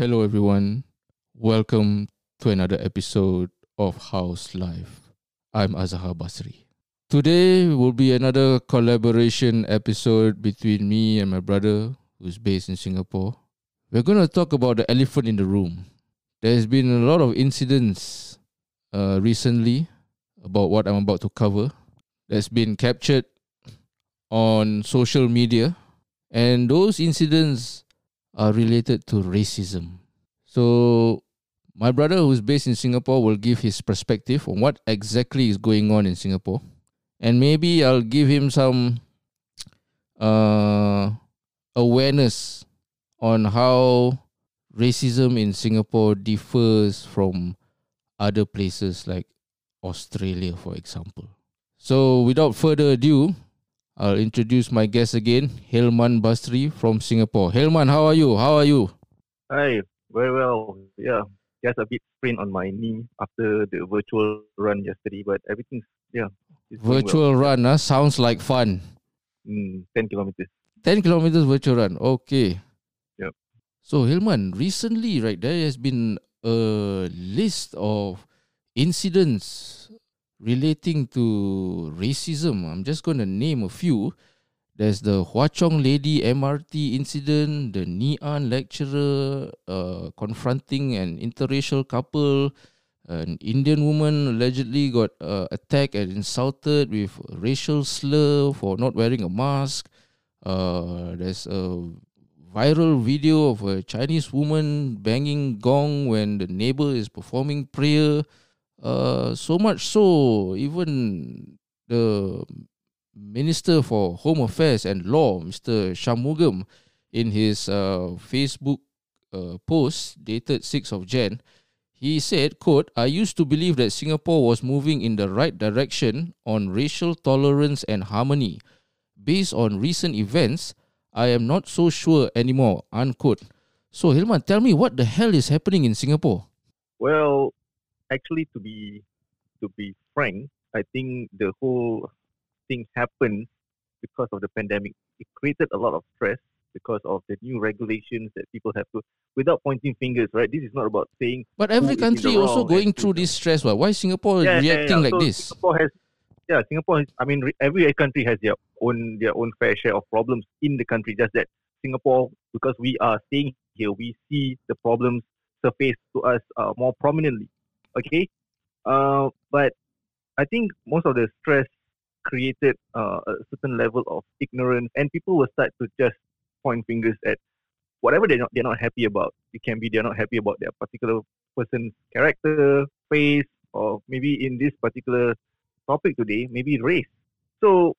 Hello, everyone. Welcome to another episode of How's Life. I'm Azhar Basri. Today will be another collaboration episode between me and my brother, who's based in Singapore. We're going to talk about the elephant in the room. There's been a lot of incidents uh, recently about what I'm about to cover that's been captured on social media, and those incidents are related to racism. So, my brother, who's based in Singapore, will give his perspective on what exactly is going on in Singapore, and maybe I'll give him some uh, awareness on how racism in Singapore differs from other places like Australia, for example. So, without further ado, I'll introduce my guest again, Hilman Basri from Singapore. Hilman, how are you? How are you? Hi, very well. Yeah, just a bit sprain on my knee after the virtual run yesterday, but everything's yeah. Virtual well. run, huh? sounds like fun. Mm, ten kilometers. 10 kilometers virtual run. Okay. Yep. So, Hilman, recently, right, there has been a list of incidents relating to racism. I'm just going to name a few. There's the Hua Chong Lady MRT incident, the Ngee lecturer uh, confronting an interracial couple, an Indian woman allegedly got uh, attacked and insulted with racial slur for not wearing a mask. Uh, there's a viral video of a Chinese woman banging gong when the neighbor is performing prayer. Uh, so much so, even the Minister for Home Affairs and Law, Mr. Shanmugam, in his uh, Facebook uh, post dated 6th of Jan, he said, quote, I used to believe that Singapore was moving in the right direction on racial tolerance and harmony. Based on recent events, I am not so sure anymore, unquote. So, Hilman, tell me what the hell is happening in Singapore? Well, actually, to be to be frank, I think the whole thing happened because of the pandemic. It created a lot of stress because of the new regulations that people have to, without pointing fingers, right? This is not about saying But every Who is in the country also going through this stress. Why? Why Singapore Yeah, yeah, reacting yeah. like So this? Singapore has, yeah, Singapore has. I mean, every country has their own their own fair share of problems in the country. Just that Singapore, because we are staying here, we see the problems surface to us uh, more prominently. Okay, uh, but I think most of the stress created uh, a certain level of ignorance, and people will start to just point fingers at whatever they're not they're not happy about. It can be they're not happy about their particular person's character, face, or maybe in this particular topic today, maybe race. So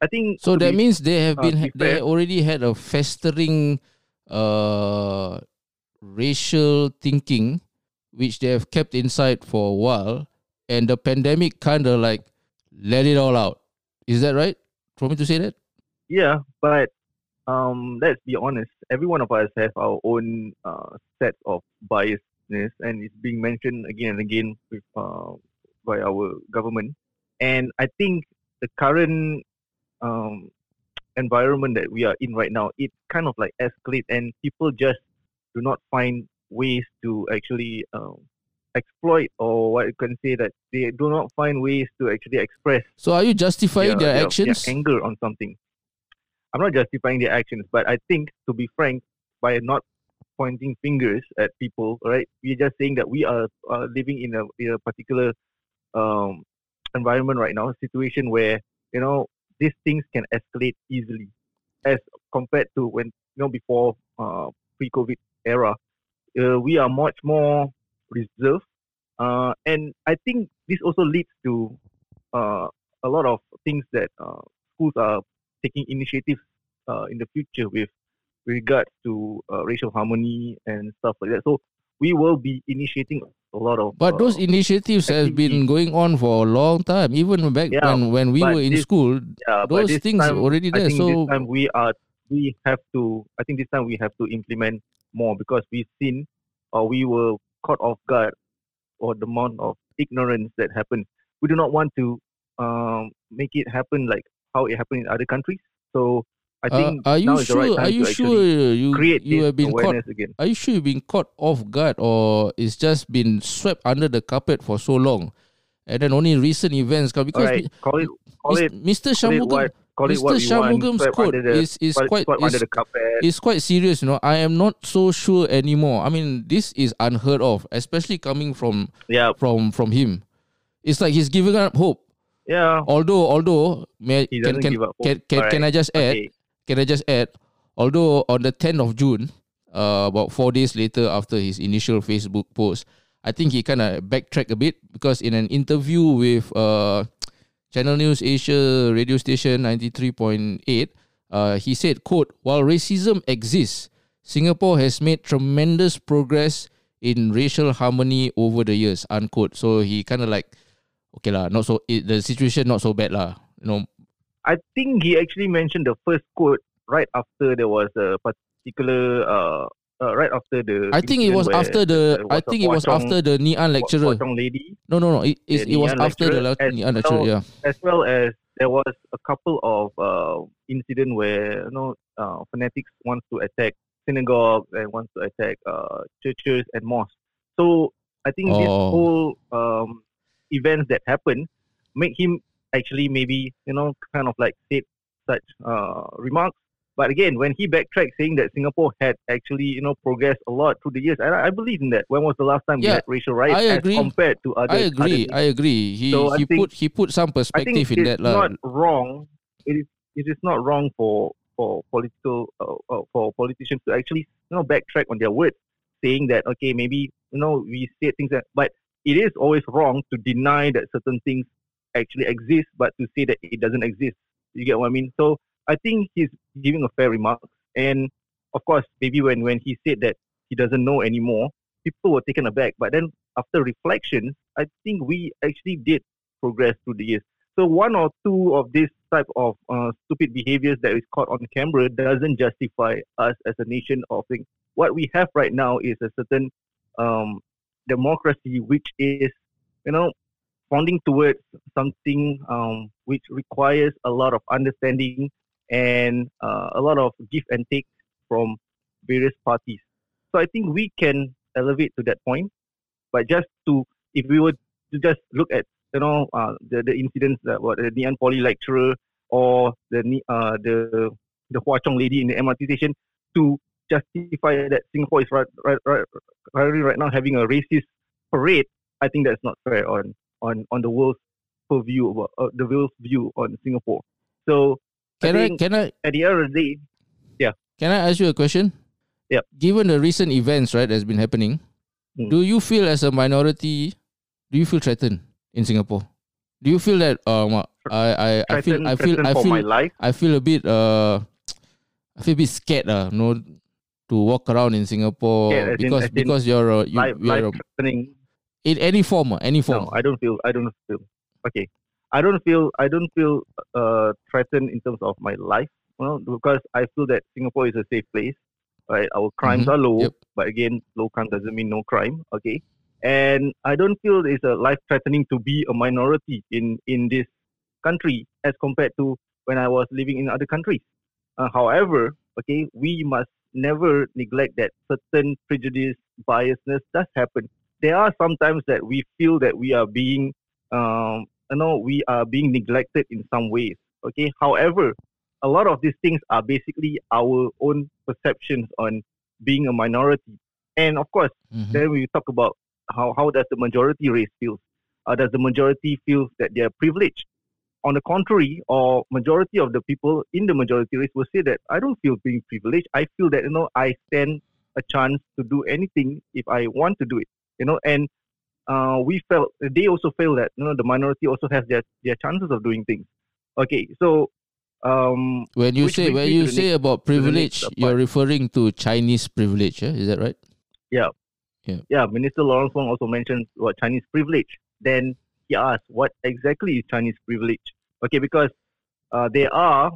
I think So that be- means they have uh, been be they already had a festering uh racial thinking which they have kept inside for a while and the pandemic kind of like let it all out. Is that right? For me to say that? yeah, but um, let's be honest. Every one of us have our own uh, set of biasness, and it's being mentioned again and again with, uh, by our government. And I think the current um, environment that we are in right now, it kind of like escalate, and people just do not find ways to actually um, exploit, or what you can say that they do not find ways to actually express So are you justifying their, their actions? their anger on something. I'm not justifying their actions, but I think, to be frank, by not pointing fingers at people, right? We're just saying that we are uh, living in a, in a particular um, environment right now, a situation where you know these things can escalate easily, as compared to when you know before uh, pre-COVID era. Uh, we are much more reserved, uh, and I think this also leads to uh, a lot of things that uh, schools are taking initiatives uh, in the future with regards to uh, racial harmony and stuff like that. So we will be initiating a lot of. But those initiatives have been going on for a long time. Even back Yeah, when, when we were in this- school, yeah, those things time, already I there. think So this time we are we have to. I think this time we have to implement more because we've seen or we were caught off guard or the amount of ignorance that happened. We do not want to um, make it happen like how it happened in other countries. So I Uh, think are you now is the right sure? time Are you sure you create you have been caught? again. Are you sure you've been caught off guard, or it's just been swept under the carpet for so long, and then only recent events come? Because right, call it call it Mr. call it what call it Mr. what we want. Shanmugam's quote the, is is quite is, is quite serious. You know, I am not so sure anymore. I mean, this is unheard of, especially coming from Yeah, from from him. It's like he's giving up hope. yeah. Although, although, may, He can can give up hope. can can, can I just add? Okay. Can I just add? Although on the 10th of June, uh, about four days later after his initial Facebook post, I think he kind of backtracked a bit because in an interview with uh, Channel News Asia radio station 93.8, uh, he said, quote, while racism exists, Singapore has made tremendous progress in racial harmony over the years, unquote. So he kind of like, okay lah, not so, it, the situation not so bad lah. You know, I think he actually mentioned the first quote right after there was a particular uh, uh right after the. I think it was after the. I think it was after the Ngee Ann lecturer. Lady, No, no, no. It, it, it was after the as lecturer. Yeah. as well as there was a couple of uh incident where you know uh, fanatics wants to attack synagogues and wants to attack uh churches and mosques. So I think this Oh. whole um events that happened make him actually maybe you know kind of like said such uh remarks. But again, when he backtracked saying that Singapore had actually you know progressed a lot through the years, I, I believe in that. When was the last time we had racial riots I agree. compared to other? I agree. other I agree. He So he think- put he put some perspective in that lah. not wrong. It is it is not wrong for for political uh, uh, for politicians to actually you know backtrack on their words, saying that okay maybe you know we said things that, but it is always wrong to deny that certain things actually exist, but to say that it doesn't exist. You get what I mean? So I think he's giving a fair remark, and of course maybe when when he said that he doesn't know anymore, people were taken aback. But then after reflection, I think we actually did progress through the years. So one or two of this type of uh, stupid behaviors that is caught on camera doesn't justify us as a nation of things. What we have right now is a certain um, democracy which is, you know, pointing towards something um, which requires a lot of understanding and uh, a lot of give and take from various parties. So I think we can elevate to that point, but just to if we were to just look at you know uh, the the incidents that what the Ngee Ann Poly lecturer or the uh, the the Hwa Chong lady in the MRT station to justify that Singapore is right right right right, now having a racist parade, I think that's not fair on on on the world's about uh, the world's view on Singapore. So Can I I can I at the end of the day, can I ask you a question? Yep. Given the recent events right that's been happening, Hmm. do you feel as a minority, do you feel threatened in Singapore? Do you feel that um I I, I feel I feel I feel my life. I feel a bit uh I feel a bit scared uh, you know, to walk around in Singapore in- because in because you're a, you, life, you're life a, in any form uh, any form. No, I don't feel. I don't feel. Okay, I don't feel. I don't feel uh, threatened in terms of my life. Well, because I feel that Singapore is a safe place. Right, our crimes Mhm, are low, yep. but again, low crime doesn't mean no crime. Okay, and I don't feel it's a life threatening to be a minority in in this country as compared to when I was living in other countries. Uh, however, okay, we must never neglect that certain prejudice, biasness does happen. There are sometimes that we feel that we are being, um, you know, we are being neglected in some ways. Okay, however, a lot of these things are basically our own perceptions on being a minority, and of course, Mhm. then we talk about how, how does the majority race feel? Uh, does the majority feel that they are privileged? On the contrary, or majority of the people in the majority race will say that I don't feel being privileged. I feel that you know I stand a chance to do anything if I want to do it. You know, and uh, we felt they also feel that you know the minority also has their their chances of doing things. Okay, so um, When you say when you say about privilege, you're referring to Chinese privilege, yeah? is that right? yeah, yeah. Minister Lawrence Wong also mentioned what Chinese privilege. Then he asked, what exactly is Chinese privilege? Okay, because uh, there are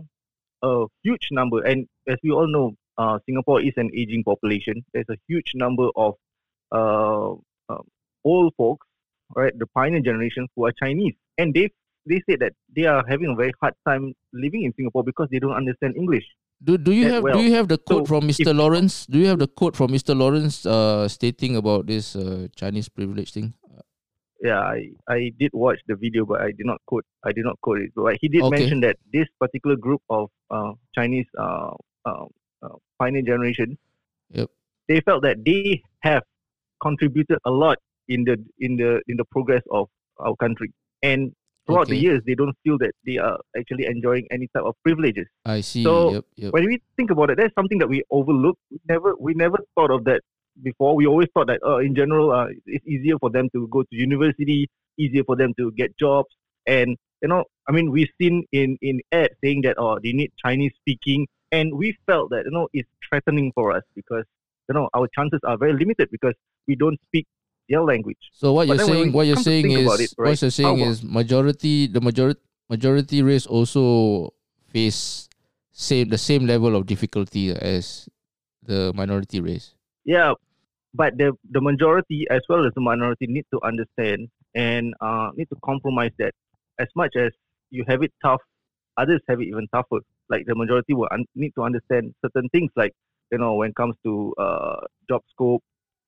a huge number, and as we all know, uh, Singapore is an aging population. There's a huge number of uh, um, old folks, right, the pioneer generation who are Chinese, and they they said that they are having a very hard time living in Singapore because they don't understand English. Do do you have well. do you have the quote So, from Mr. if- Lawrence? Do you have the quote from Mr. Lawrence uh, stating about this uh, Chinese privilege thing? yeah, I, I did watch the video, but I did not quote. I did not quote it. But he did Okay. mention that this particular group of uh, Chinese uh, uh, uh, pioneer generation, Yep. they felt that they have contributed a lot in the in the in the progress of our country, and throughout the years, they don't feel that they are actually enjoying any type of privileges. I see. So, yep, yep. When we think about it, that's something that we overlook. We never we never thought of that before. We always thought that uh, in general, uh, it's easier for them to go to university, easier for them to get jobs, and you know, I mean, we've seen in in ads saying that oh, they need Chinese speaking, and we felt that you know it's threatening for us because you know our chances are very limited because we don't speak their language. So what But you're saying, what you're saying is, it, what you're saying is, majority, the majority, majority race also face same the same level of difficulty as the minority race. Yeah, but the the majority as well as the minority need to understand and uh, need to compromise that. As much as you have it tough, others have it even tougher. Like the majority will un- need to understand certain things, like you know, when it comes to uh, job scope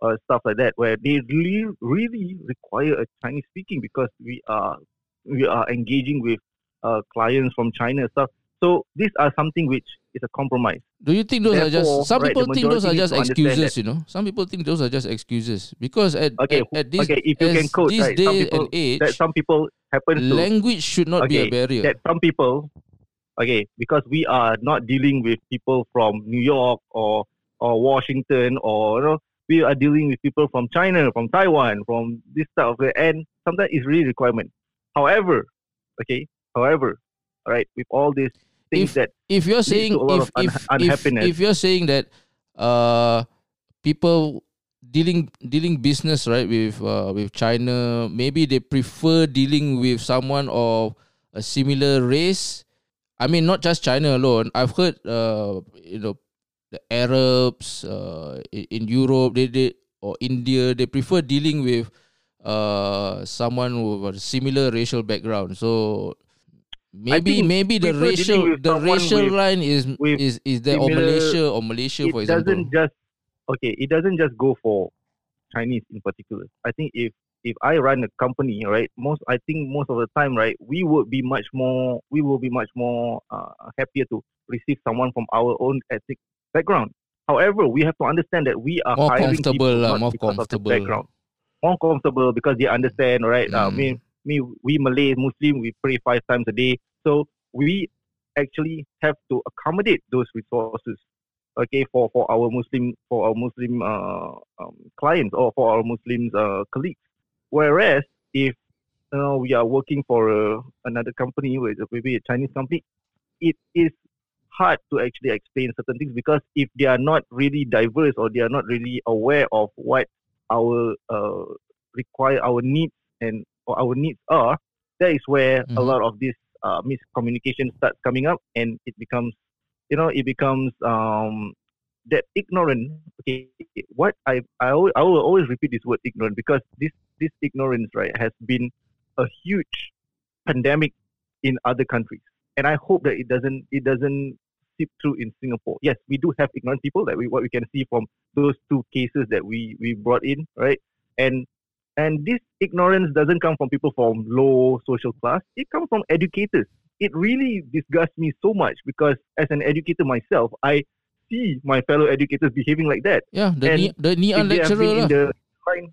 or stuff like that, where they really really require a Chinese speaking because we are we are engaging with uh, clients from China and stuff. So these are something which is a compromise. Do you think those are just some right, people think those are just excuses, you know? Some people think those are just excuses because at Okay, at, at this okay, if you can quote, this right, some day people and age, that some people happen to language should not be a barrier. that some people okay because we are not dealing with people from New York or or Washington or you know we are dealing with people from China from Taiwan from this type of and sometimes it's really requirement. However okay however all right with all these things If- that if you're saying to if un- if, if unhappiness. if you're saying that uh people dealing dealing business right with uh, with China maybe they prefer dealing with someone of a similar race. I mean not just China alone. I've heard uh you know the Arabs uh in, Europe they, they or India they prefer dealing with uh someone with a similar racial background. So maybe maybe the racial the racial with- line is is is there or Malaysia or Malaysia for it example. doesn't just okay it doesn't just go for chinese in particular. I think if if i run a company right most i think most of the time right we would be much more we will be much more uh, happier to receive someone from our own ethnic background. However we have to understand that we are More hiring comfortable people not more because of the comfortable. background. More comfortable because they understand right? Uh, Mm. me me we malay muslim we pray five times a day. So we actually have to accommodate those resources okay for for our muslim for our muslim uh, um, clients or for our muslims uh, colleagues. Whereas if you know we are working for uh, another company with maybe a chinese company it is hard to actually explain certain things because if they are not really diverse or they are not really aware of what our uh, require our needs and or our needs are that is where a Mhm. lot of this uh, miscommunication starts coming up and it becomes you know it becomes um that ignorant okay what i i always, I will always repeat this word ignorant because this this ignorance right has been a huge pandemic in other countries and i hope that it doesn't it doesn't seep through in singapore. Yes we do have ignorant people that we what we can see from those two cases that we we brought in right? And and this ignorance doesn't come from people from low social class. It comes from educators. It really disgusts me so much because as an educator myself i see my fellow educators behaving like that. Yeah the and Ni- the Ngee Ann if they have lecturer the line,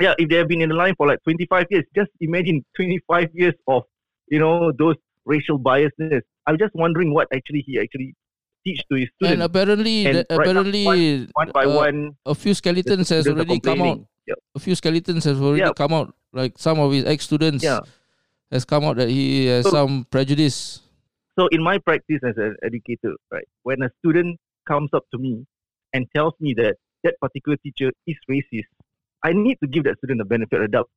yeah, if they have been in the line for like 25 years, just imagine 25 years of, you know, those racial biasness. I'm just wondering what actually he actually teach to his and apparently And right apparently one by uh, one. a few skeletons has already come out. Yep. a few skeletons has already Yeah. come out like some of his ex students Yeah. has come out that he has So- some prejudice So in my practice as an educator, right, when a student comes up to me and tells me that that particular teacher is racist, I need to give that student the benefit of the doubt.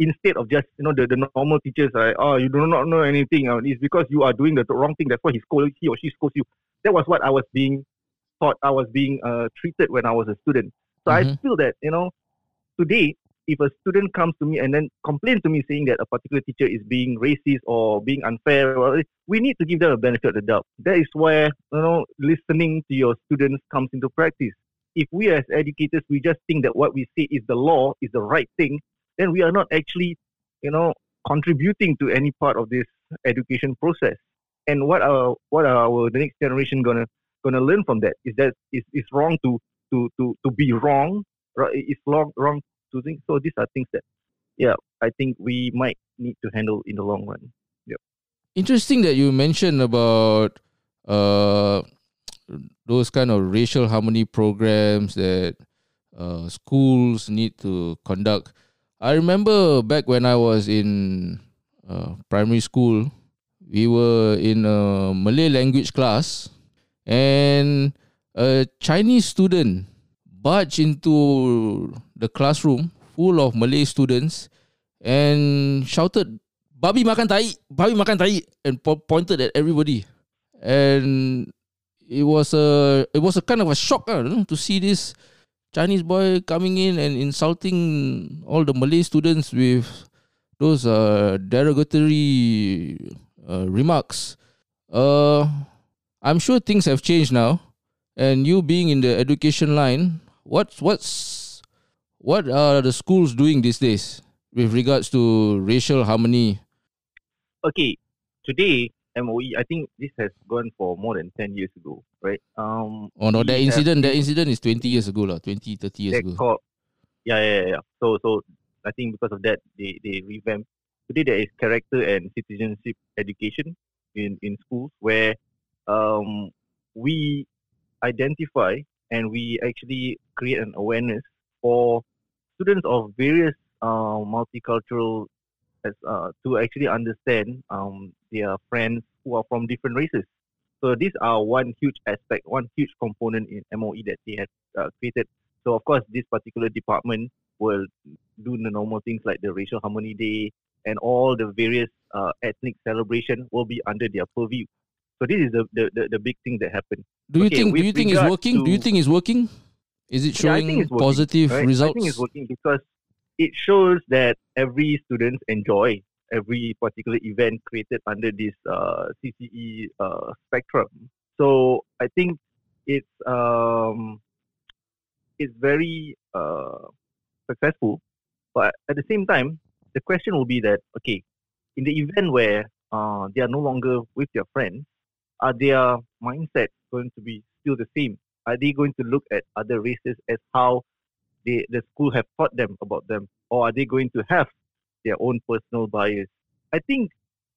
Instead of just, you know, the, the normal teachers are like, oh, you do not know anything. It's because you are doing the wrong thing. That's why he scolds he or she scolds you. That was what I was being taught. I was being uh, treated when I was a student. So I Mhm. feel that, you know, today if a student comes to me and then complains to me saying that a particular teacher is being racist or being unfair, we need to give them a benefit of the doubt. That is where you know listening to your students comes into practice. If we as educators we just think that what we say is the law is the right thing, then we are not actually, you know, contributing to any part of this education process. And what are what are our the next generation gonna gonna learn from that? Is that is it's wrong to to to to be wrong? Right? It's wrong wrong to think. So these are things that, yeah, I think we might need to handle in the long run. Yeah. Interesting that you mentioned about uh those kind of racial harmony programs that uh, schools need to conduct. I remember back when I was in uh, primary school, we were in a Malay language class, and a Chinese student barged into the classroom full of Malay students and shouted, "Babi makan tai, babi makan tai," and po- pointed at everybody. And it was a it was a kind of a shock uh, to see this Chinese boy coming in and insulting all the Malay students with those uh, derogatory uh, remarks. Uh, I'm sure things have changed now, and you being in the education line, what's what's what are the schools doing these days with regards to racial harmony? Okay, today MOE, I think this has gone for more than 10 years ago, right? Um, Oh no, that incident that incident is 20 years ago, lah, 20, 30 years ago. called, yeah, yeah, yeah, yeah. So, so I think because of that, they, they revamped. Today there is character and citizenship education in, in schools where um, we identify and we actually create an awareness for students of various uh, multicultural uh, to actually understand um, their friends who are from different races. So these are one huge aspect, one huge component in MOE that they have uh, created. So of course, this particular department will do the normal things like the racial harmony day and all the various uh, ethnic celebration will be under their purview. So this is the the, the, the big thing that happened. Do you Okay, think do you think it's working? Do you think it's working? Is it showing it's working, positive right? results? I think it's working because it shows that every student enjoy every particular event created under this uh, CCE uh, spectrum. So I think it's um, it's very uh, successful, but at the same time, the question will be that okay, in the event where uh, they are no longer with their friends, are their mindset going to be still the same? Are they going to look at other races as how they, the school have taught them about them, or are they going to have their own personal bias? I think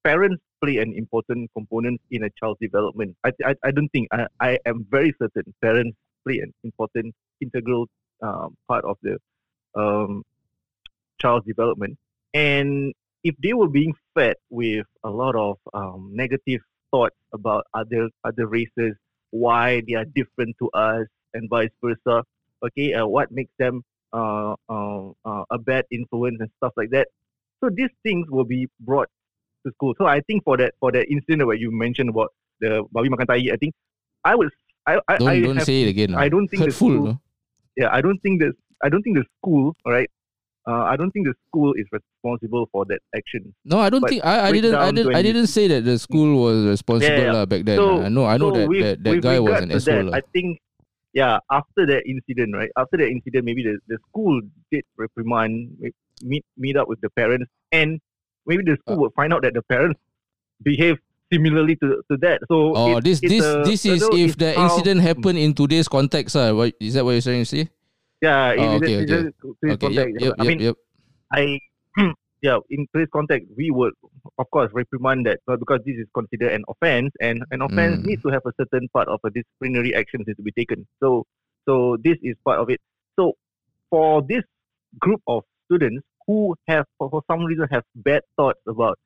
parents play an important component in a child's development. I, I, I don't think I, I am very certain parents play an important integral um, part of the um, child's development. And if they were being fed with a lot of um, negative thoughts about other other races, why they are different to us, and vice versa, okay, uh, what makes them uh, uh, uh, a bad influence and stuff like that. So these things will be brought to school. So I think for that for that incident where you mentioned about the babi makan tai, I think I was I I, don't I don't have, say it again. I don't think the school- no? yeah I don't think the I don't think the school all right. Uh, I don't think the school is responsible for that action. No, I don't But think I, I didn't I didn't I didn't say that the school was responsible Yeah, yeah. back then. So- I know I know so that, with, that, that guy was an asshole. I think, yeah, after that incident, right? After that incident, maybe the, the school did reprimand, meet meet up with the parents, and maybe the school Uh. would find out that the parents behave similarly to, to that. So Oh, it- this this a- this is if the incident happened in today's context, uh, what is that what you're trying to say? Yeah, Oh, it- okay, okay. please Okay, yep, contact- yep, I mean, yep. I yeah, in today's context, we would of course reprimand that because this is considered an offense, and an offense Mm. needs to have a certain part of a disciplinary action needs to be taken. So, so this is part of it. So, for this group of students who have for, for some reason have bad thoughts about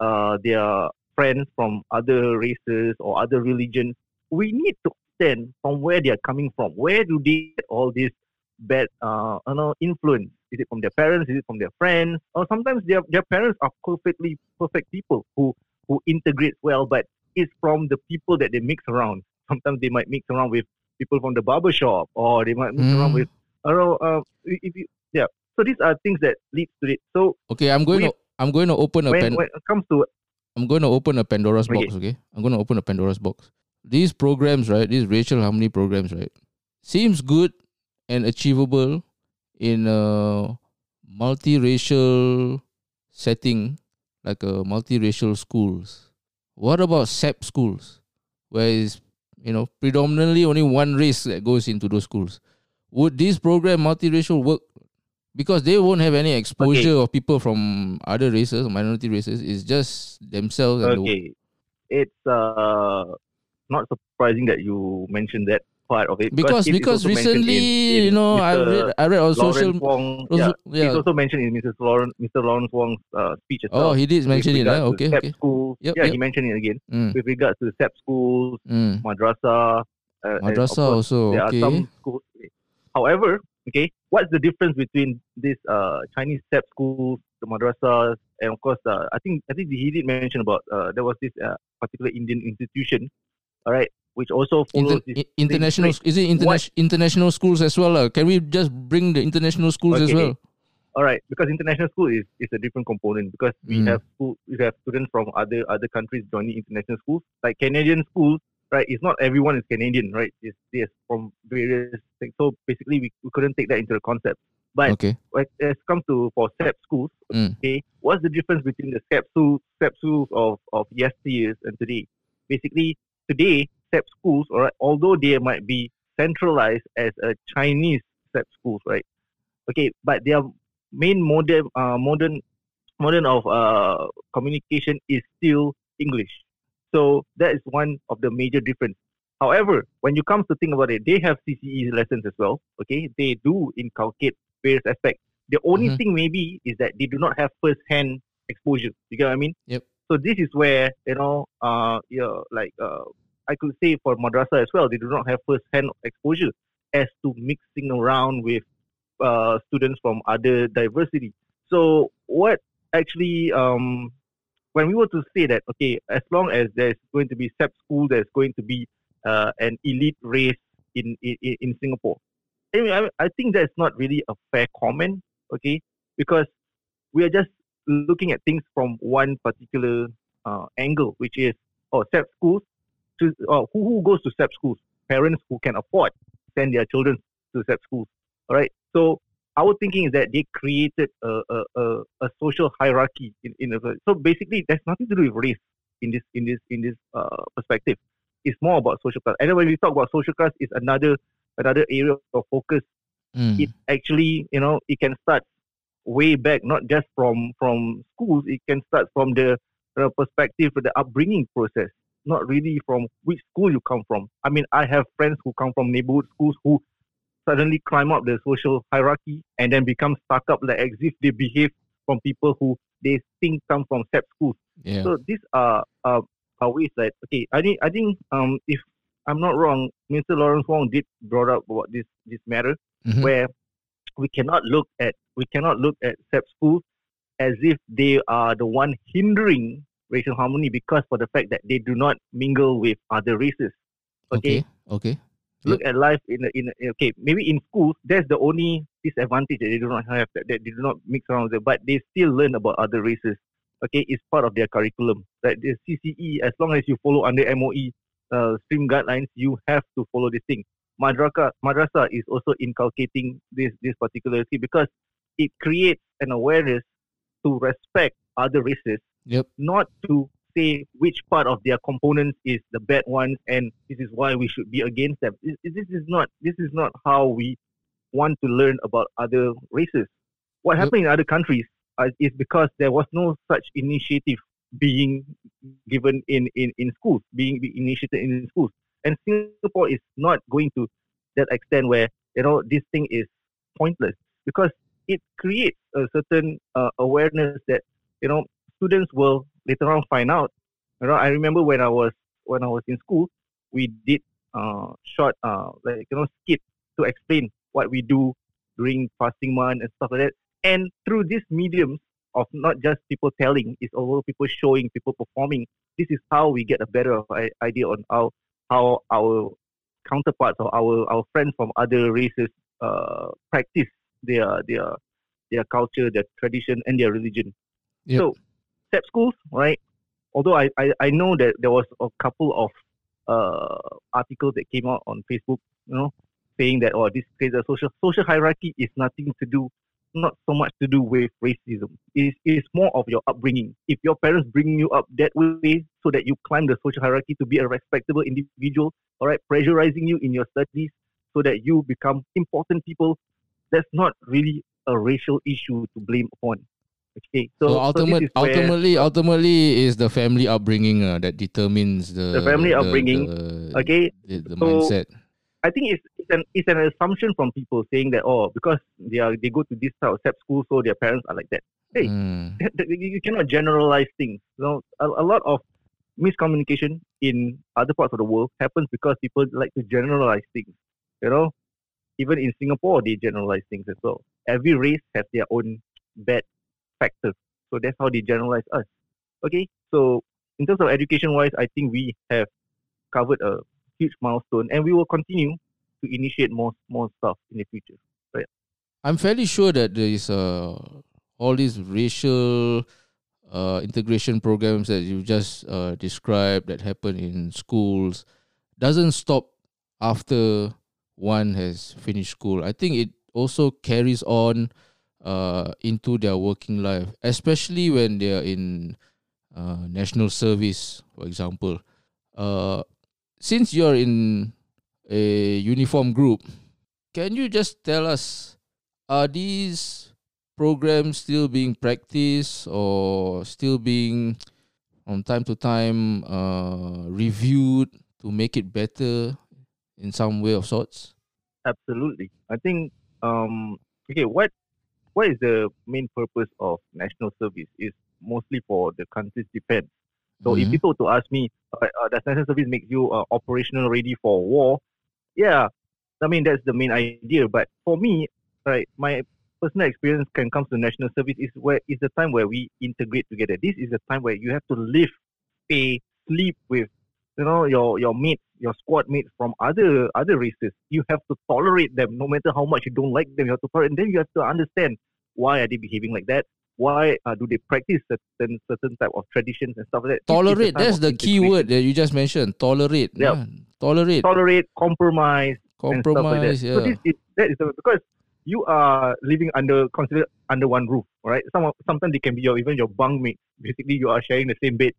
uh, their friends from other races or other religions, we need to understand from where they are coming from. Where do they get all this bad uh, you know, influence? Is it from their parents? Is it from their friends? Or sometimes their, their parents are perfectly perfect people who, who integrate well, but it's from the people that they mix around. Sometimes they might mix around with people from the barber shop or they might mix around Mm. with, I don't know, uh, if you, yeah. So these are things that leads to it. So Okay, I'm going to I'm going to open a when, pen. when it comes to I'm going to open a Pandora's Okay. box, okay? I'm going to open a Pandora's box. These programs, right? These racial harmony programs, right? Seems good and achievable in a multiracial setting, like a multiracial schools. What about SAP schools, where is you know predominantly only one race that goes into those schools? Would this program multiracial work? Because they won't have any exposure of people from other races, minority races. It's just themselves. And the, okay, it's uh not surprising that you mentioned that part of it because because recently, in- in you know, I read I read on Lawrence social. Wong, also- yeah, yeah. also mentioned in Mrs. Lawrence, Mr. Lawrence Wong's uh, speech as Oh, well. he did mention it. regards Okay, okay. schools. Yep, yeah, yep. he mentioned it again Mm, with regards to the SAP schools, mm. madrasa. Uh, Madrasa course, also. there Okay. are some schools. However, okay, what's the difference between this uh, Chinese SAP schools, the madrasas, and of course, uh, I think I think he did mention about uh, there was this uh, particular Indian institution, all right, which also follows Inter- international is it interna- international schools as well? Uh? Can we just bring the international schools as Okay. well? All right, because international school is, is a different component because we Mm. have school we have students from other other countries joining international schools. Like Canadian schools, right? It's not everyone is Canadian, right? It's, it's from various things. So basically, we, we couldn't take that into the concept. But Okay. like, as come to for SAP schools, Mm. okay, what's the difference between the SAP schools, SAP schools of of yesteryears and today? Basically, today SAP schools, all right, although they might be centralized as a Chinese SAP schools, right? Okay, but their main modern uh, modern modern of uh, communication is still English. So that is one of the major difference. However, when you come to think about it, they have CCE lessons as well. Okay, they do inculcate various aspects. The only Mhm. thing maybe is that they do not have first-hand exposure. You get what I mean? Yep. So this is where you know, uh, yeah, like uh, I could say for madrasa as well, they do not have first-hand exposure as to mixing around with uh, students from other diversity. So what actually, um, when we were to say that, okay, as long as there's going to be SAP school, there's going to be uh, an elite race in, in, in Singapore. Anyway, I, I think that's not really a fair comment, okay, because we are just looking at things from one particular uh, angle, which is, oh, SAP schools, to, oh, who, who goes to SAP schools? Parents who can afford send their children to SAP schools, all right? So our thinking is that they created a, a, a, a social hierarchy in, in a, so basically there's nothing to do with race in this in this in this uh, perspective. It's more about social class. And then when we talk about social class, it's another another area of focus. Mm. It actually, you know, it can start way back, not just from from schools. It can start from the, the perspective of the upbringing process, not really from which school you come from. I mean, I have friends who come from neighborhood schools who suddenly climb up the social hierarchy and then become stuck up like as if they behave from people who they think come from SAP schools. Yeah. So these are uh, are ways that okay. I think I think um if I'm not wrong, Mr. Lawrence Wong did brought up about this this matter Mhm. where we cannot look at we cannot look at SAP schools as if they are the one hindering racial harmony because for the fact that they do not mingle with other races. Okay, Okay. Okay. look at life in a, in a, okay maybe in schools that's the only disadvantage that they do not have that, that they do not mix around with it, but they still learn about other races okay it's part of their curriculum right the CCE as long as you follow under MOE uh, stream guidelines you have to follow this thing madrasa madrasa is also inculcating this this particular thing because it creates an awareness to respect other races Yep. not to say which part of their components is the bad ones and this is why we should be against them. This, is not this is not how we want to learn about other races. What Yep. happened in other countries uh, is because there was no such initiative being given in, in, in schools, being being initiated in schools. And Singapore is not going to that extent where you know this thing is pointless because it creates a certain uh, awareness that you know students will later on find out. You know, I remember when I was when I was in school, we did uh, short uh, like you know skit to explain what we do during fasting month and stuff like that. And through these mediums of not just people telling, it's also people showing, people performing. This is how we get a better idea on how how our counterparts or our our friends from other races uh, practice their their their culture, their tradition, and their religion. Yep. So, SAP schools, right? Although I, I, I know that there was a couple of uh, articles that came out on Facebook, you know, saying that oh this creates a social social hierarchy is nothing to do not so much to do with racism. It is, more of your upbringing. If your parents bring you up that way so that you climb the social hierarchy to be a respectable individual, all right, pressurizing you in your studies so that you become important people, that's not really a racial issue to blame upon. Okay, So, so, ultimate, so is where- ultimately, ultimately is the family upbringing uh, that determines the The family upbringing, the, okay, the, the so- mindset. I think it's, it's an it's an assumption from people saying that oh because they are they go to this type of SAP school so their parents are like that. Hey, Mm. you cannot generalize things. You know, a, a lot of miscommunication in other parts of the world happens because people like to generalize things. You know, even in Singapore, they generalize things as well. Every race has their own bad factors, so that's how they generalize us. Okay, so in terms of education wise, I think we have covered a huge milestone, and we will continue to initiate more more stuff in the future. I'm fairly sure that there is uh, all these racial uh, integration programs that you just uh, described that happen in schools doesn't stop after one has finished school. I think it also carries on uh, into their working life, especially when they are in uh, national service, for example. Uh, since you're in a uniform group, can you just tell us are these programs still being practiced or still being from time to time uh, reviewed to make it better in some way of sorts? Absolutely. I think um okay, what what is the main purpose of national service is mostly for the country's defense. So if Mhm. people to ask me, uh, uh, does national service make you uh, operational ready for war? Yeah, I mean that's the main idea. But for me, right, my personal experience can come to national service is where is the time where we integrate together. This is the time where you have to live, stay, sleep with, you know, your your mates, your squad mates from other other races. You have to tolerate them, no matter how much you don't like them. You have to tolerate, and then you have to understand why are they behaving like that. Why uh, do they practice certain certain type of traditions and stuff like that? Tolerate, that's the key word that you just mentioned. Tolerate. Yeah. Tolerate. Tolerate, compromise, stuff like compromise. So this is that is the, because you are living under considered under one roof, right? Some sometimes they can be your even your bunk mate. Basically, you are sharing the same bed.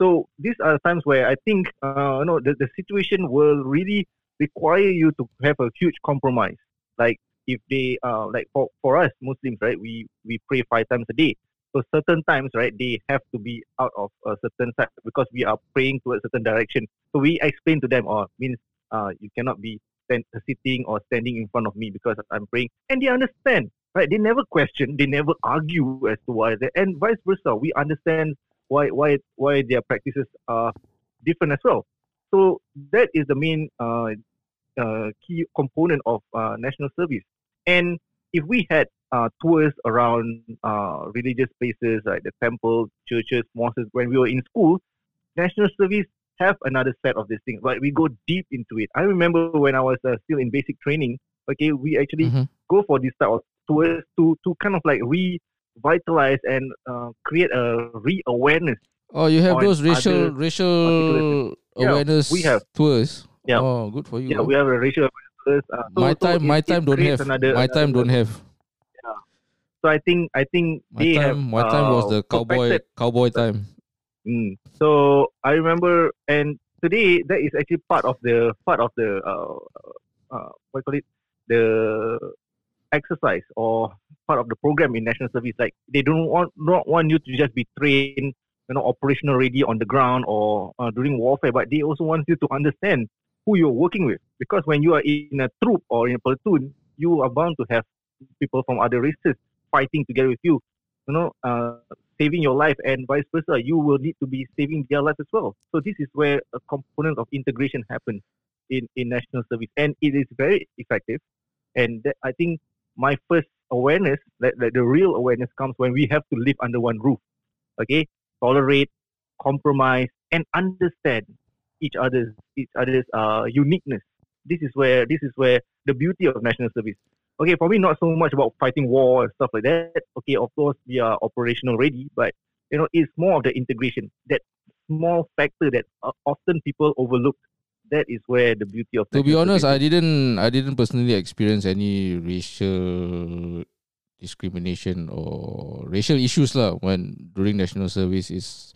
So these are times where I think uh, you know the, the situation will really require you to have a huge compromise. Like if they uh like for, for us Muslims, right? We we pray five times a day. So certain times, right, they have to be out of a certain side because we are praying towards a certain direction. So we explain to them, or means uh, you cannot be stand, sitting or standing in front of me because I'm praying, and they understand, right? They never question, they never argue as to why that, and vice versa. We understand why why why their practices are different as well. So that is the main uh, uh, key component of uh, national service. And if we had uh, tours around uh, religious places like the temples, churches, mosques, when we were in school, national service have another set of these things. but we go deep into it. I remember when I was uh, still in basic training. Okay, we actually Mhm. go for this type of tours to to kind of like revitalize and uh, create a re-awareness. Oh, you have those racial racial Yeah, awareness we have. tours. Yeah. Oh, good for you. Yeah, we have a racial awareness. Uh, so, my so time, it- my it time don't have. Another, my time don't have. Yeah. So I think I think My they time, have. my time was uh, the cowboy perfected cowboy time. Mm. So I remember, and today that is actually part of the part of the uh, uh, what you call it, the exercise or part of the program in national service. Like they don't want not want you to just be trained, you know, operational ready on the ground or uh, during warfare, but they also want you to understand who you're working with. Because when you are in a troop or in a platoon, you are bound to have people from other races fighting together with you. You know, uh, saving your life and vice versa, you will need to be saving their life as well. So this is where a component of integration happens in, in national service, and it is very effective. And that, I think my first awareness, that, that the real awareness, comes when we have to live under one roof. Okay, tolerate, compromise, and understand each other's each other's uh, uniqueness. This is where this is where the beauty of national service. okay, for me, not so much about fighting war and stuff like that. Okay, of course, we are operational ready, but you know, it's more of the integration. That small factor that uh, often people overlook. That is where the beauty of. To be honest, I didn't I didn't personally experience any racial discrimination or racial issues lah when during national service is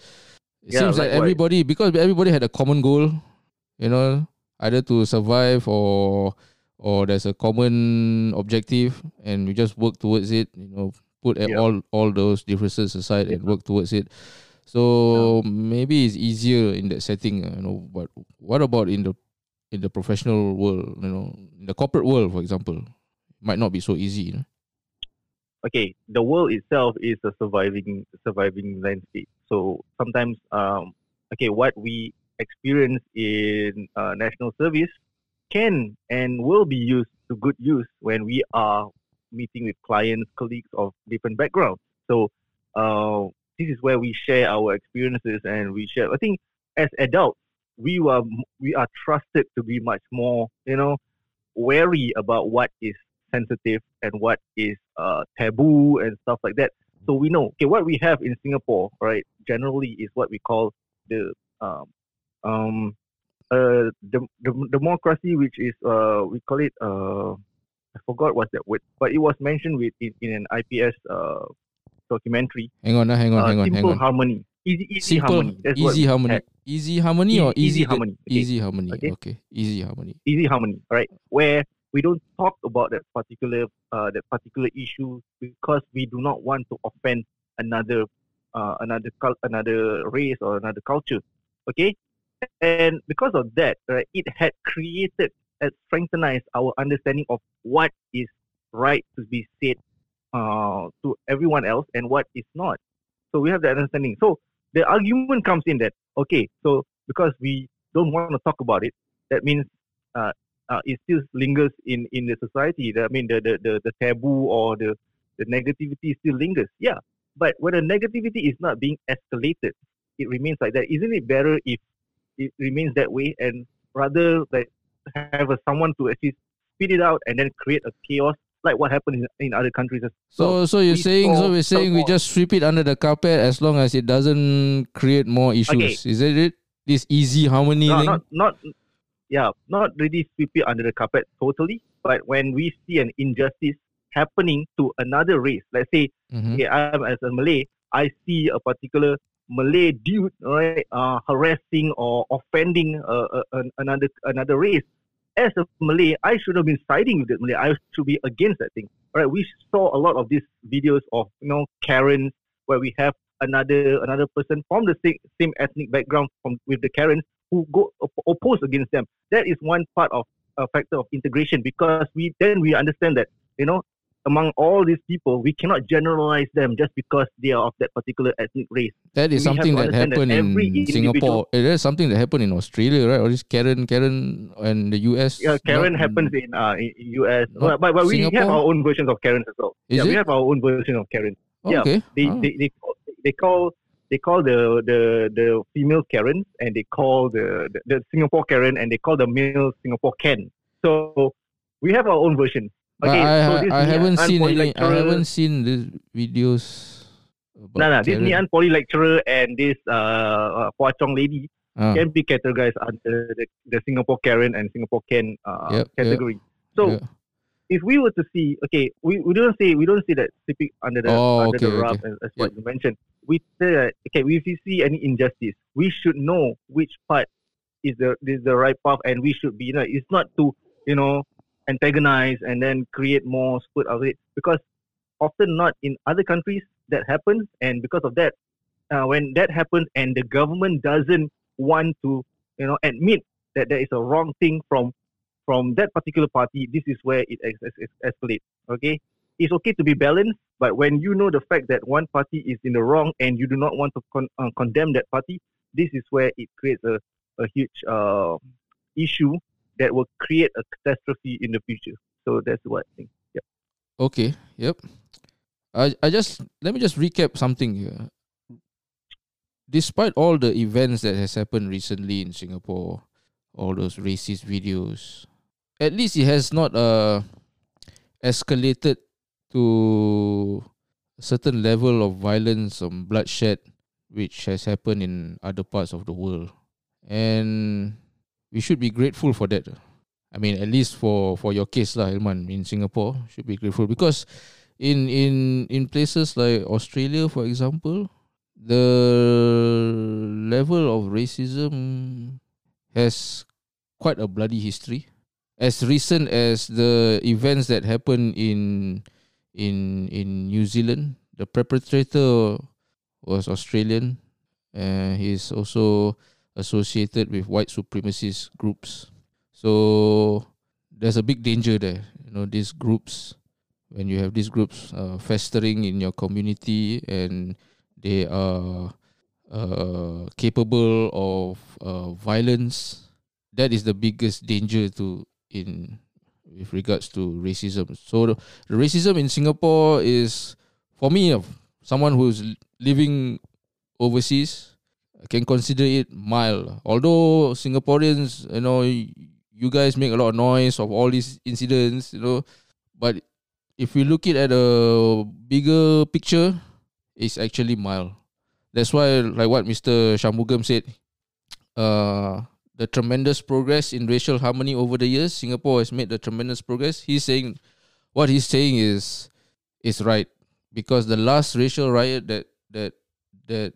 it Yeah, seems like everybody because everybody had a common goal, you know, either to survive or or there's a common objective and we just work towards it, you know, put Yeah. all all those differences aside and work towards it. So maybe it's easier in that setting, you know. But what about in the in the professional world, you know, in the corporate world, for example, might not be so easy. You know? okay, the world itself is a surviving surviving landscape. So sometimes, um, okay, what we experience in uh, national service can and will be used to good use when we are meeting with clients, colleagues of different backgrounds. So uh, this is where we share our experiences and we share. I think as adults, we are we are trusted to be much more, you know, wary about what is sensitive and what is uh, taboo and stuff like that. So we know, okay, what we have in Singapore, right, generally is what we call the um, um, uh, the, the democracy, which is uh, we call it uh, I forgot what's that word, but it was mentioned with in, in an IPS uh, documentary. Hang on, ah, hang on, uh, hang on, hang on. harmony, easy, easy Simple, harmony. That's easy harmony, had. easy harmony, or Easy- easy, harmony, okay. easy harmony. Okay. Okay, easy harmony. easy harmony, right? Where we don't talk about that particular uh, that particular issue because we do not want to offend another uh, another cul- another race or another culture. Okay, and because of that, right, it had created and strengthened our understanding of what is right to be said uh, to everyone else and what is not. So we have that understanding. So the argument comes in that okay, so because we don't want to talk about it, that means uh, uh, it still lingers in, in the society. I mean, the, the, the, the taboo or the, the negativity still lingers. Yeah, but when the negativity is not being escalated, it remains like that. Isn't it better if it remains that way and rather like have a, someone to actually speed it out and then create a chaos like what happened in, in other countries? as well? So, so you're we saying, so we're saying we just sweep it under the carpet as long as it doesn't create more issues. Is that it? This easy harmony no, thing. not not yeah, not really sweep it under the carpet totally. But when we see an injustice happening to another race, let's say, Mhm. okay, I'm as a Malay, I see a particular Malay dude, right, uh, harassing or offending uh, uh, another another race. As a Malay, I should have been siding with the Malay. I should be against that thing. All right, we saw a lot of these videos of you know Karens where we have another another person from the same, same ethnic background from with the Karens who go op- oppose against them. That is one part of a factor of integration because we then we understand that you know among all these people we cannot generalize them just because they are of that particular ethnic race. That is we something that understand that happened in Singapore. It is something that happened in Australia, right? Or is Karen, Karen, and the US. Yeah, Karen not- happens in uh in, US, but, but, but we have our own versions of Karens as well. Is yeah, we have our own version of Karen. Okay. yeah, They, Ah. they, they, call, they call they call the, the the female Karen and they call the, the the Singapore Karen and they call the male Singapore Ken. So we have our own version. Okay, I, so this I haven't seen any. I haven't seen these videos. About No, no, this Ann Poly lecturer and this uh, uh Hwa Chong lady Ah, can be categorized under the, the Singapore Karen and Singapore Ken uh, Yep, yep. category. So yeah. if we were to see, okay, we, we don't say we don't see that slipping under the Oh, under okay, the rug okay. as, as what you mentioned. We say that okay, if we see any injustice, we should know which part is the is the right path, and we should be. You know, it's not to you know antagonize and then create more split out of it because often not in other countries that happens, and because of that, uh, when that happens and the government doesn't want to you know admit that there is a wrong thing from from that particular party, this is where it escalates. Okay, it's okay to be balanced, but when you know the fact that one party is in the wrong and you do not want to con- uh, condemn that party, this is where it creates a, a huge uh, issue that will create a catastrophe in the future. So that's what I think. Yeah. Okay. Yep. I I just let me just recap something here. Despite all the events that has happened recently in Singapore, all those racist videos, at least it has not uh escalated to a certain level of violence and bloodshed which has happened in other parts of the world. And we should be grateful for that. I mean, at least for, for your case, lah, Hilman, in Singapore, should be grateful because in in in places like Australia, for example, the level of racism has quite a bloody history. As recent as the events that happened in in in New Zealand, the perpetrator was Australian. Uh, he's also associated with white supremacist groups. So there's a big danger there. You know, these groups, when you have these groups uh, festering in your community and they are uh, capable of uh, violence, that is the biggest danger to in with regards to racism. So the, the racism in Singapore is, for me, someone who's living overseas, can consider it mild. Although Singaporeans, you know, you guys make a lot of noise of all these incidents, you know, but if we look it at a bigger picture, it's actually mild. That's why, like what Mr. Shamugam said, uh, the tremendous progress in racial harmony over the years, Singapore has made the tremendous progress. He's saying, what he's saying is, is right because the last racial riot that that that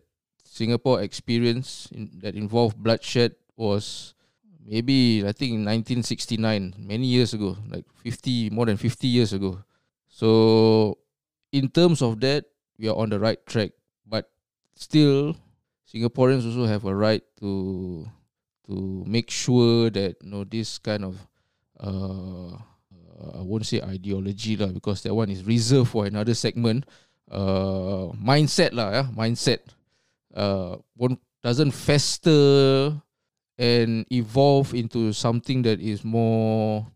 Singapore experienced in, that involved bloodshed was maybe I think in 1969, many years ago, like 50 more than 50 years ago. So in terms of that, we are on the right track. But still, Singaporeans also have a right to to make sure that you know this kind of uh, I won't say ideology lah because that one is reserved for another segment. Uh, mindset lah, yeah, mindset. Uh, won't doesn't fester and evolve into something that is more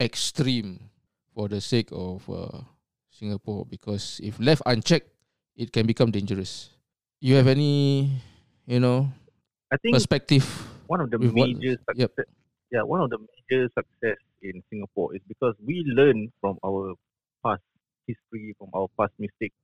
extreme for the sake of uh, Singapore. Because if left unchecked, it can become dangerous. You have any, you know, I think perspective? one of the with what- major yep. success, yeah, one of the major success in Singapore is because we learn from our past history, from our past mistakes.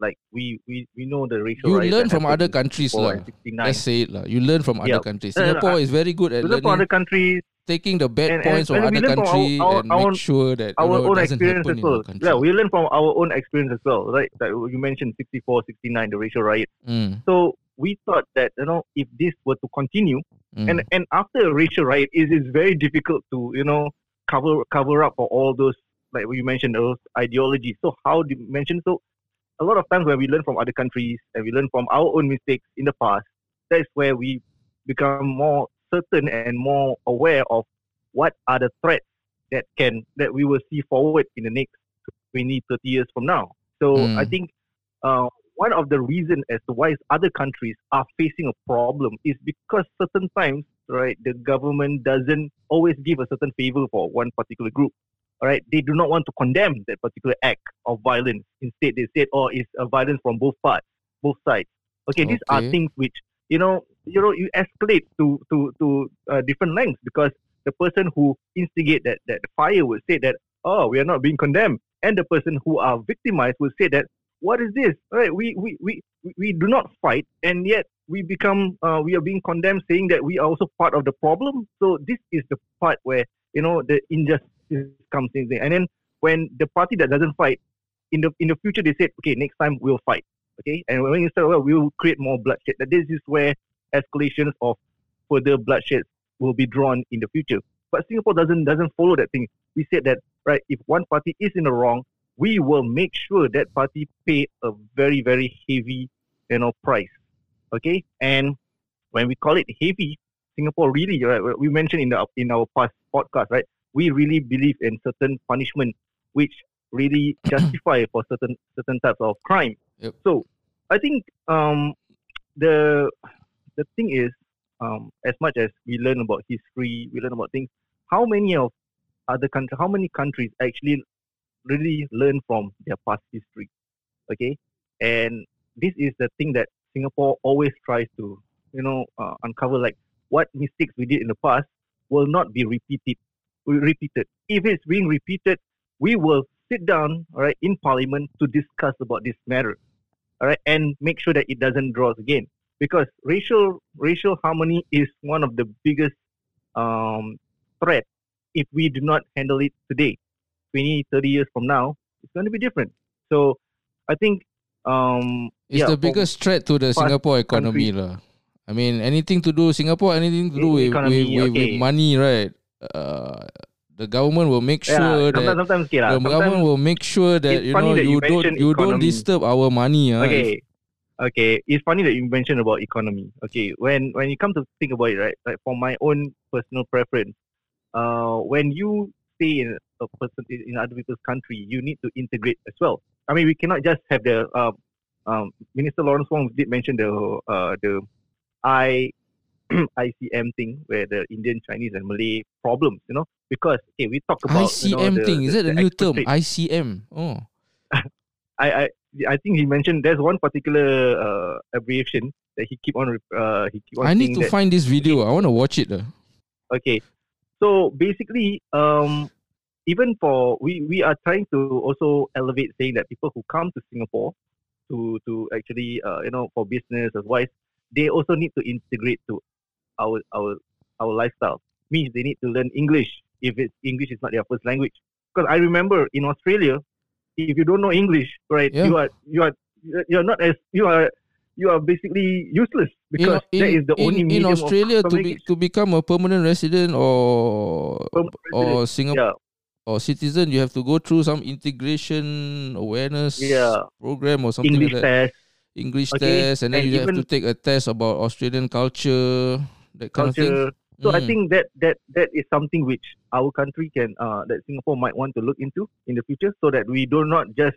Like we we, we know the racial You learn from other countries 64 lah. Let's say it lah. You learn from other Yeah. countries. No, no, Singapore is very good at We learn from other countries, taking the bad and- points of and other from our- country our- and our make sure that you our know, own doesn't experience happen as well. Yeah, we learn from our own experience as well, right? Like you mentioned 64, 69, the racial riot. Mm, So we thought that you know if this were to continue, mm. and and after a racial riot, it is very difficult to you know cover cover up for all those like you mentioned those ideologies. So how do you mention so? A lot of times when we learn from other countries and we learn from our own mistakes in the past, that's where we become more certain and more aware of what are the threats that can that we will see forward in the next 20, 30 years from now. So Mm. I think uh, one of the reasons as to why other countries are facing a problem is because certain times, right, the government doesn't always give a certain favor for one particular group. All right, they do not want to condemn that particular act of violence. Instead, they said, "Oh, it's a violence from both parts, both sides." Okay, these are things which you know, you know, you escalate to to to uh, different lengths because the person who instigate that that fire will say that, "Oh, we are not being condemned," and the person who are victimized will say that, "What is this? All right, we we we we- we do not fight, and yet we become uh, we are being condemned, saying that we are also part of the problem." So this is the part where you know the injustice comes in. And then when the party that doesn't fight in the in the future they said, okay, next time we'll fight. Okay, and when you say, well, we will create more bloodshed. That this is where escalations of further bloodshed will be drawn in the future. But Singapore doesn't doesn't follow that thing. We said that right, if one party is in the wrong, we will make sure that party pay a very very heavy, you know, price. Okay, and when we call it heavy, Singapore really right, we mentioned in the in our past podcast, right? We really believe in certain punishment which really justify for certain certain types of crime. Yep. So I think um, the the thing is um, as much as we learn about history, we learn about things. How many of other countries, how many countries actually really learn from their past history? Okay, and this is the thing that Singapore always tries to, you know, uh, uncover. Like what mistakes we did in the past will not be repeated. Repeated. If it's being repeated, we will sit down, all right, in Parliament to discuss about this matter, all right, and make sure that it doesn't draw us again. Because racial racial harmony is one of the biggest um, threat if we do not handle it today. 20, 30 years from now, it's going to be different. So I think um, It's yeah, the biggest threat to the Singapore economy lah. I mean, anything to do Singapore, anything to do with, Economy, with, with, with money, right? Uh, the government will make sure sometimes, that sometimes, okay, lah. the government will make sure that you know that you you don't you don't disturb our money. okay okay it's funny that you mentioned about economy okay when when you come to think about it right like for my own personal preference uh when you stay in a person in other people's country you need to integrate as well i mean we cannot just have the um, um minister lawrence wong did mention the uh the i ICM thing where the Indian, Chinese, and Malay problems, you know, because okay, we talk about you know, ICM the- thing is that a new term? expatriate- ICM. Oh, I, I I think he mentioned there's one particular uh, abbreviation that he keep on uh, he keep on I need to that, find this video. I want to watch it. ah. okay so basically um even for we we are trying to also elevate saying that people who come to Singapore to to actually uh, you know for business otherwise they also need to integrate to our our our lifestyle. Means they need to learn English if it's English is not their first language. Because I remember in Australia if you don't know English right Yeah. you are you are you're not as you are you are basically useless because in, that is the in, only in Australia to be to become a permanent resident or Permanent or Singapore yeah. or citizen, you have to go through some integration awareness Yeah. program or something English like that. test. English Okay, test, and then and you have to take a test about Australian culture, that kind of thing. culture So I Mm. think that that that is something which our country can uh, that Singapore might want to look into in the future, so that we do not just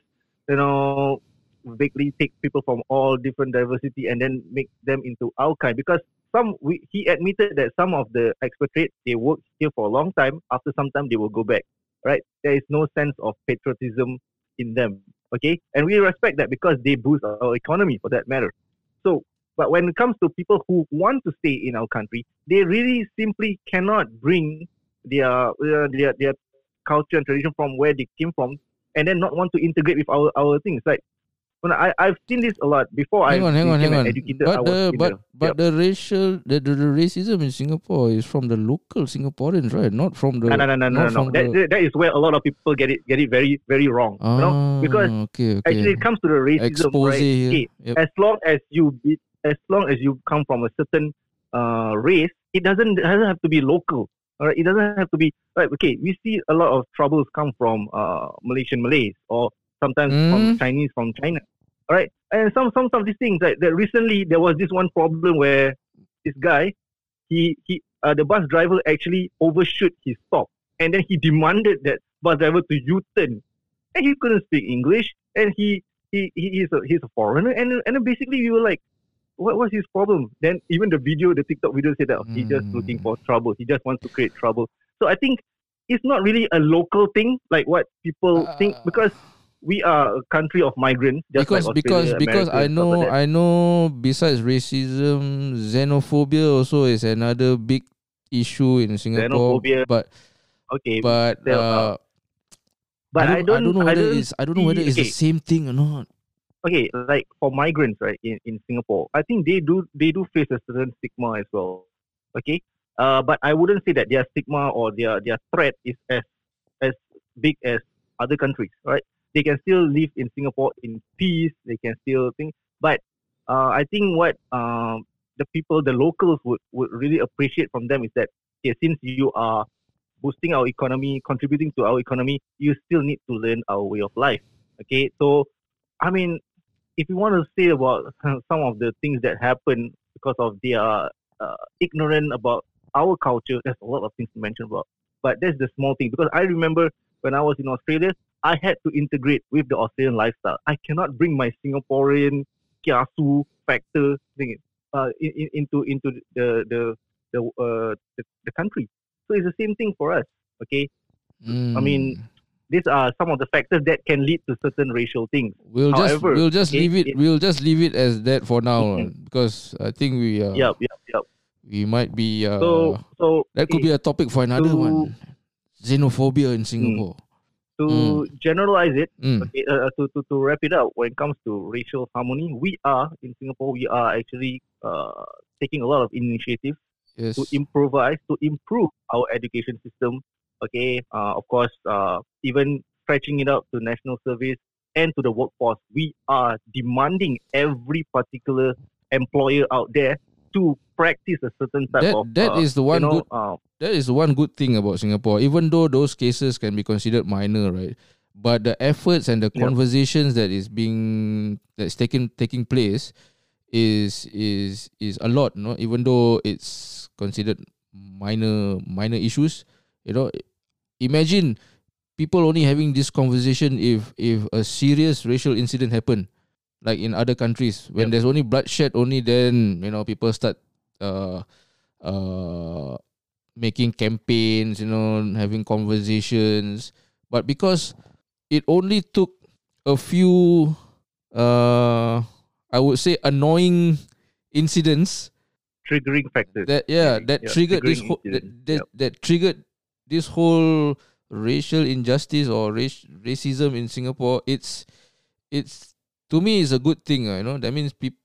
you know vaguely take people from all different diversity and then make them into our kind. Because some we, he admitted that some of the expatriates they work here for a long time. After some time they will go back. Right? There is no sense of patriotism in them. Okay, and we respect that because they boost our economy for that matter. So but when it comes to people who want to stay in our country, they really simply cannot bring their uh, their their culture and tradition from where they came from, and then not want to integrate with our our things. Like when I I've seen this a lot before. Hang I on, hang on, hang on. an educator. But the but the- but Yep. the racial the, the, the racism in Singapore is from the local Singaporeans, right? Not from the no, no, no, no, no, no. That, the- that is where a lot of people get it get it very very wrong. Ah, you know, because okay, okay. actually it comes to the racism, expose right? Yep. as long as you be, as long as you come from a certain uh, race, it doesn't it doesn't have to be local. All right, it doesn't have to be right. Okay, we see a lot of troubles come from uh, Malaysian Malays or sometimes Mm. from Chinese from China. All right, and some some of these things like that. Recently, there was this one problem where this guy, he he uh, the bus driver actually overshoot his stop, and then he demanded that bus driver to U-turn, and he couldn't speak English, and he he, he he's a he's a foreigner, and and then basically we were like, what was his problem? Then even the video, the TikTok video said that oh, he's just Mm. looking for trouble. He just wants to create trouble. So I think it's not really a local thing like what people think Uh, because we are a country of migrants. Because like because because I know like. I know besides racism, xenophobia also is another big issue in Singapore. Xenophobia, But okay, but uh, but I don't, I don't know whether don't it's I don't know whether it's the okay. same thing or not. Okay, like for migrants, right, in, in Singapore, I think they do they do face a certain stigma as well. Okay, uh, but I wouldn't say that their stigma or their their threat is as as big as other countries, right? They can still live in Singapore in peace. They can still think, but uh, I think what um, the people, the locals, would would really appreciate from them is that okay, since you are boosting our economy, contributing to our economy, you still need to learn our way of life. Okay, so I mean, if you want to say about some of the things that happen because of their uh, ignorant about our culture, there's a lot of things to mention about. But that's the small thing because I remember when I was in Australia, I had to integrate with the Australian lifestyle. I cannot bring my Singaporean kiasu factor thing uh, in, in, into into the the the, uh, the the country. So it's the same thing for us. Okay, I mean, Mm. These are some of the factors that can lead to certain racial things. we'll just we'll just okay, leave it it- we'll just leave it as that for now uh, because I think we uh, Yep, yep, yep. we might be uh, So so that could be a topic for another to- one. Xenophobia in Singapore. to Mm. generalize it, Mm. okay, uh, to, to to wrap it up, when it comes to racial harmony, we are in Singapore. We are actually uh, taking a lot of initiative Yes. to improvise, to improve our education system. Okay, uh, of course, uh, even stretching it out to national service and to the workforce. We are demanding every particular employer out there to practice a certain type That of. that uh, is the one you know, good uh, that is the one good thing about Singapore. Even though those cases can be considered minor, right? But the efforts and the Yeah. conversations that is being that's taking taking place is is is a lot, no? Even though it's considered minor minor issues, you know. Imagine people only having this conversation if if a serious racial incident happened, like in other countries. When Yep. there's only bloodshed, only then you know people start uh uh making campaigns, you know, having conversations. But because it only took a few uh I would say annoying incidents triggering factors. that yeah that Yeah, triggered this whole that, that, Yep. that triggered this whole racial injustice or race, racism in Singapore it's it's to me is a good thing uh, you know that means peop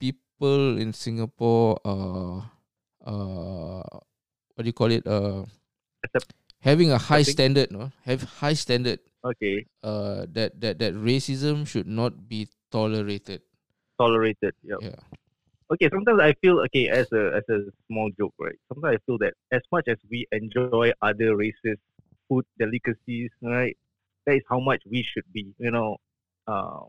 people in Singapore are uh what do you call it uh having a high standard no have high standard okay, uh that that that racism should not be tolerated tolerated. Yep. yeah okay sometimes i feel okay as a as a small joke right? Sometimes i feel that as much as we enjoy other races food delicacies right that is how much we should be you know uh,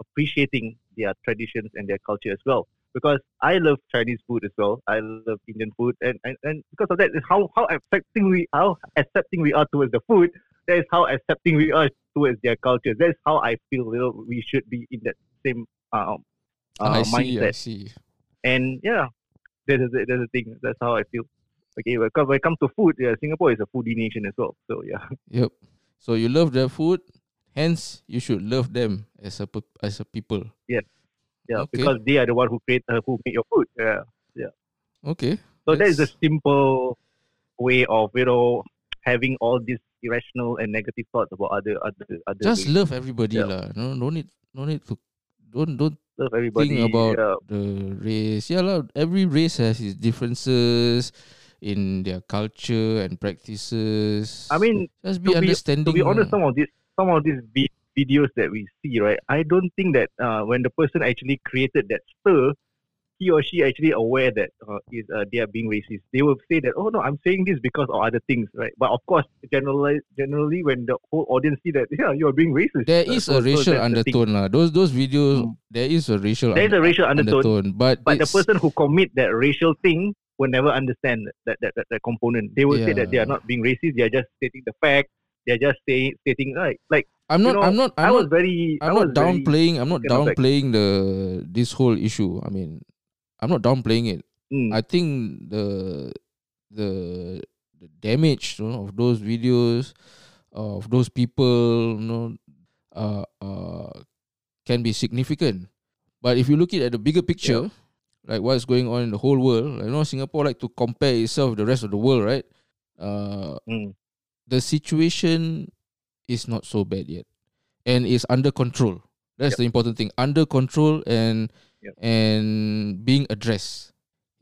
appreciating their traditions and their culture as well. Because i love chinese food as well. I love indian food. And and, and because of that is how how accepting we how accepting we are towards the food. That is how accepting we are towards their culture. That is how i feel you know we should be in that same um uh, I see mindset. I see and yeah, that's the, that's the thing. That's how I feel. Okay, when it comes- when it comes to food, yeah, Singapore is a foodie nation as well. So yeah, Yep. So you love their food, hence you should love them as a as a people. yeah, Okay. because they are the one who create uh, who make your food. Yeah. Yeah. Okay. So that is a simple way of you know having all these irrational and negative thoughts about other other other. Just races. love everybody Yeah. lah. No, no need, no need to, don't don't love everybody. think about yeah. the race. Yeah lah. Every race has its differences in their culture and practices. I mean, just be to be- understanding. to be honest, lah. some of these some of these vi- videos that we see, right? I don't think that uh, when the person actually created that stir, he or she actually aware that uh, is uh, they are being racist. They will say that, oh no, I'm saying this because of other things, right? But of course, generally, generally, when the whole audience see that, yeah, you are being racist. there Uh, is so- a so racial the thing. undertone lah. Those those videos, Mm. there is a racial. There is a racial undertone, but but the person who commit that racial thing will never understand that that, that, that component. They will say that they are not being racist. They are just stating the fact. They are just saying stating like like I'm you not. know, I'm not. I I'm was not. very. I I'm was not very- downplaying. I'm not taken aback. downplaying the this whole issue. I mean, I'm not downplaying it. Mm. I think the the the damage you know, of those videos of those people, you know, uh, uh, can be significant. But if you look it at the bigger picture, like what's going on in the whole world, you know, Singapore like to compare itself with the rest of the world, right? Uh, Mm. the situation is not so bad yet, and is under control. That's the important thing. Under control and Yep. and being addressed.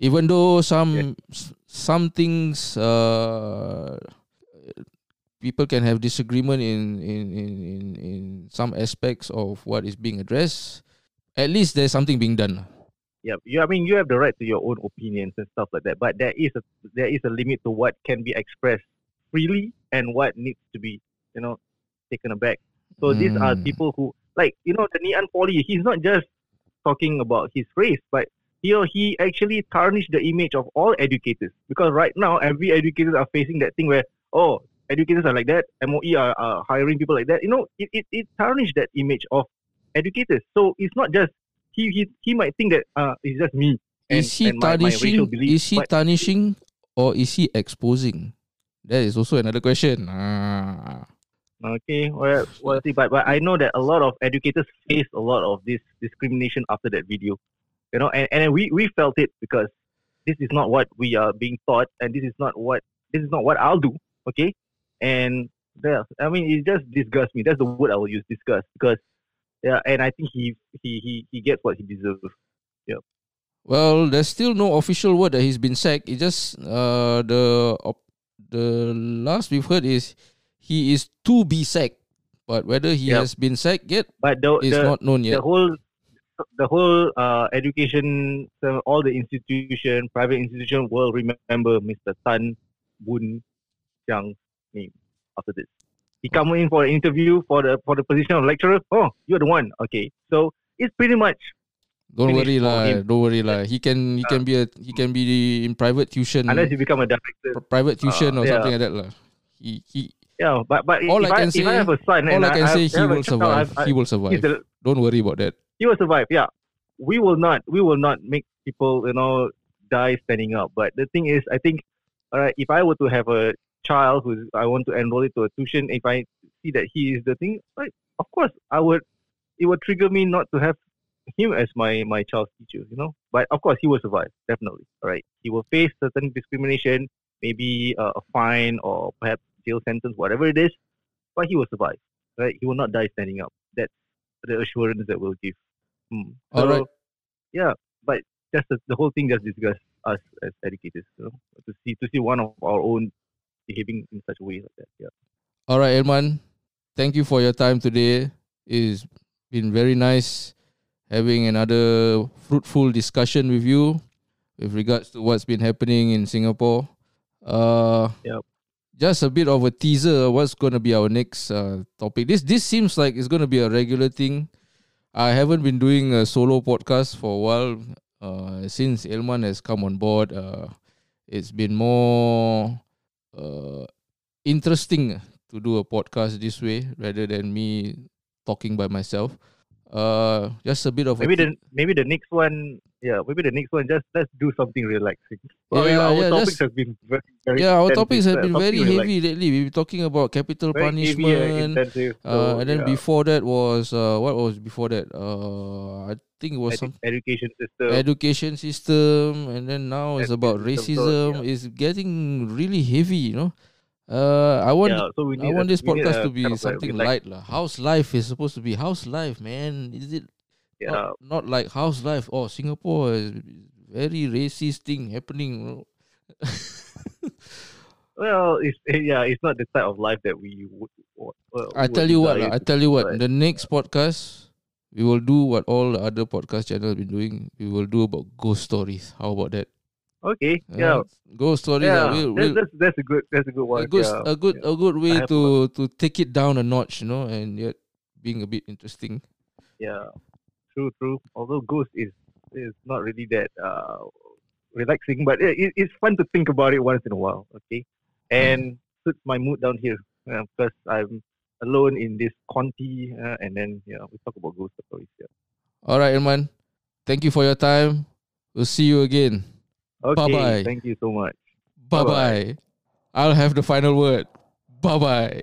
Even though some s- some things uh, people can have disagreement in in, in in in some aspects of what is being addressed, at least there's something being done. Yeah, you. I mean, you have the right to your own opinions and stuff like that. But there is a there is a limit to what can be expressed freely and what needs to be, you know, taken aback. So these are Mm. people who, like, you know, the Ngee Ann Poly. He's not just talking about his race, but here he actually tarnished the image of all educators because right now every educators are facing that thing where oh educators are like that, MOE are, are hiring people like that. You know, it, it, it tarnished that image of educators. So it's not just he he, he might think that uh it's just me. and- is he and my- my tarnishing? is he tarnishing or is he exposing? That is also another question. Ah. Okay, well, well see, but, but I know that a lot of educators face a lot of this discrimination after that video. You know, and, and we, we felt it because this is not what we are being taught and this is not what this is not what I'll do. Okay. And Yeah, I mean, it just disgusts me. That's the word I will use, disgust, because yeah, and I think he he he he gets what he deserves. Yeah. Well, there's still no official word that he's been sacked. It just uh the op- the last we've heard is he is to be sacked, but whether he Yep. has been sacked yet But the is the, not known yet. the whole the whole uh, education, so all the institution, private institution will remember Mr. Tan Boon Chiang's name after this. He come in for an interview for the for the position of lecturer. Oh, you're the one. Okay, so it's pretty much Don't worry lah. Don't worry lah. He can he can be a he can be in private tuition, unless you become a director. private tuition or yeah. something like that lah. He he. Yeah, but but All if I can if say- I have a son, All I can say, he will survive. I- I- He will survive. Don't worry about that. he will survive. Yeah, we will not. We will not make people, you know, die standing up. But the thing is, I think, all right, if I were to have a child who I want to enroll it to a tuition, if I see that he is the thing, right, of course, I would. It would trigger me not to have him as my my child's teacher, you know. But of course, he will survive definitely. All right, he will face certain discrimination, maybe uh, a fine or perhaps jail sentence, whatever it is. But he will survive. Right, he will not die standing up. That's the assurance that we'll give. Hmm. All right. Yeah, but just the, the whole thing just disgusts us as educators. You know, to see to see one of our own behaving in such a way like that. Yeah. All right, Hilman. Thank you for your time today. It's been very nice having another fruitful discussion with you with regards to what's been happening in Singapore. Uh, Yep. Just a bit of a teaser. What's going to be our next uh, topic? This this seems like it's going to be a regular thing. I haven't been doing a solo podcast for a while uh, since Elman has come on board. Uh, it's been more uh, interesting to do a podcast this way rather than me talking by myself. Uh, just a bit of Maybe a the maybe the next one. Yeah, maybe the next one. Just let's do something relaxing. Well, Yeah, our yeah, topics have been very, very yeah. Our topics have uh, been very something heavy lately. We've been talking about capital Very heavy punishment. intensive. Uh, so, and then yeah. before that was uh, what was before that? Uh, I think it was Edu- some education system. education system, and then now it's about system, so, racism. yeah. It's getting really heavy, you know. Uh, I want yeah, so I want a- this podcast to be of like something light, lah. How's Life is supposed to be How's Life, man. Is it Yeah, not, not like How's Life? Oh, Singapore is very racist thing happening. well, it's yeah, it's not the type of life that we would. Well, I tell you what, lah, I tell you what. The next podcast, we will do what all the other podcast channels have been doing. We will do about ghost stories. How about that? Okay, yeah, ghost stories. yeah. uh, we'll, that's, we'll, that's that's a good that's a good one. a good, yeah. a good, yeah. a good way to to take it down a notch, you know, and yet being a bit interesting. Yeah, true, true. Although Ghost is is not really that uh relaxing, but it, it- it's fun to think about it once in a while. Okay, and suits my mood down here uh, because I'm alone in this Conti, uh, and then yeah, we talk about ghost stories. Yeah. All right, Hilman. Thank you for your time. We'll see you again. Okay, Bye-bye. thank you so much. Bye Bye-bye. bye. I'll have the final word. Bye bye.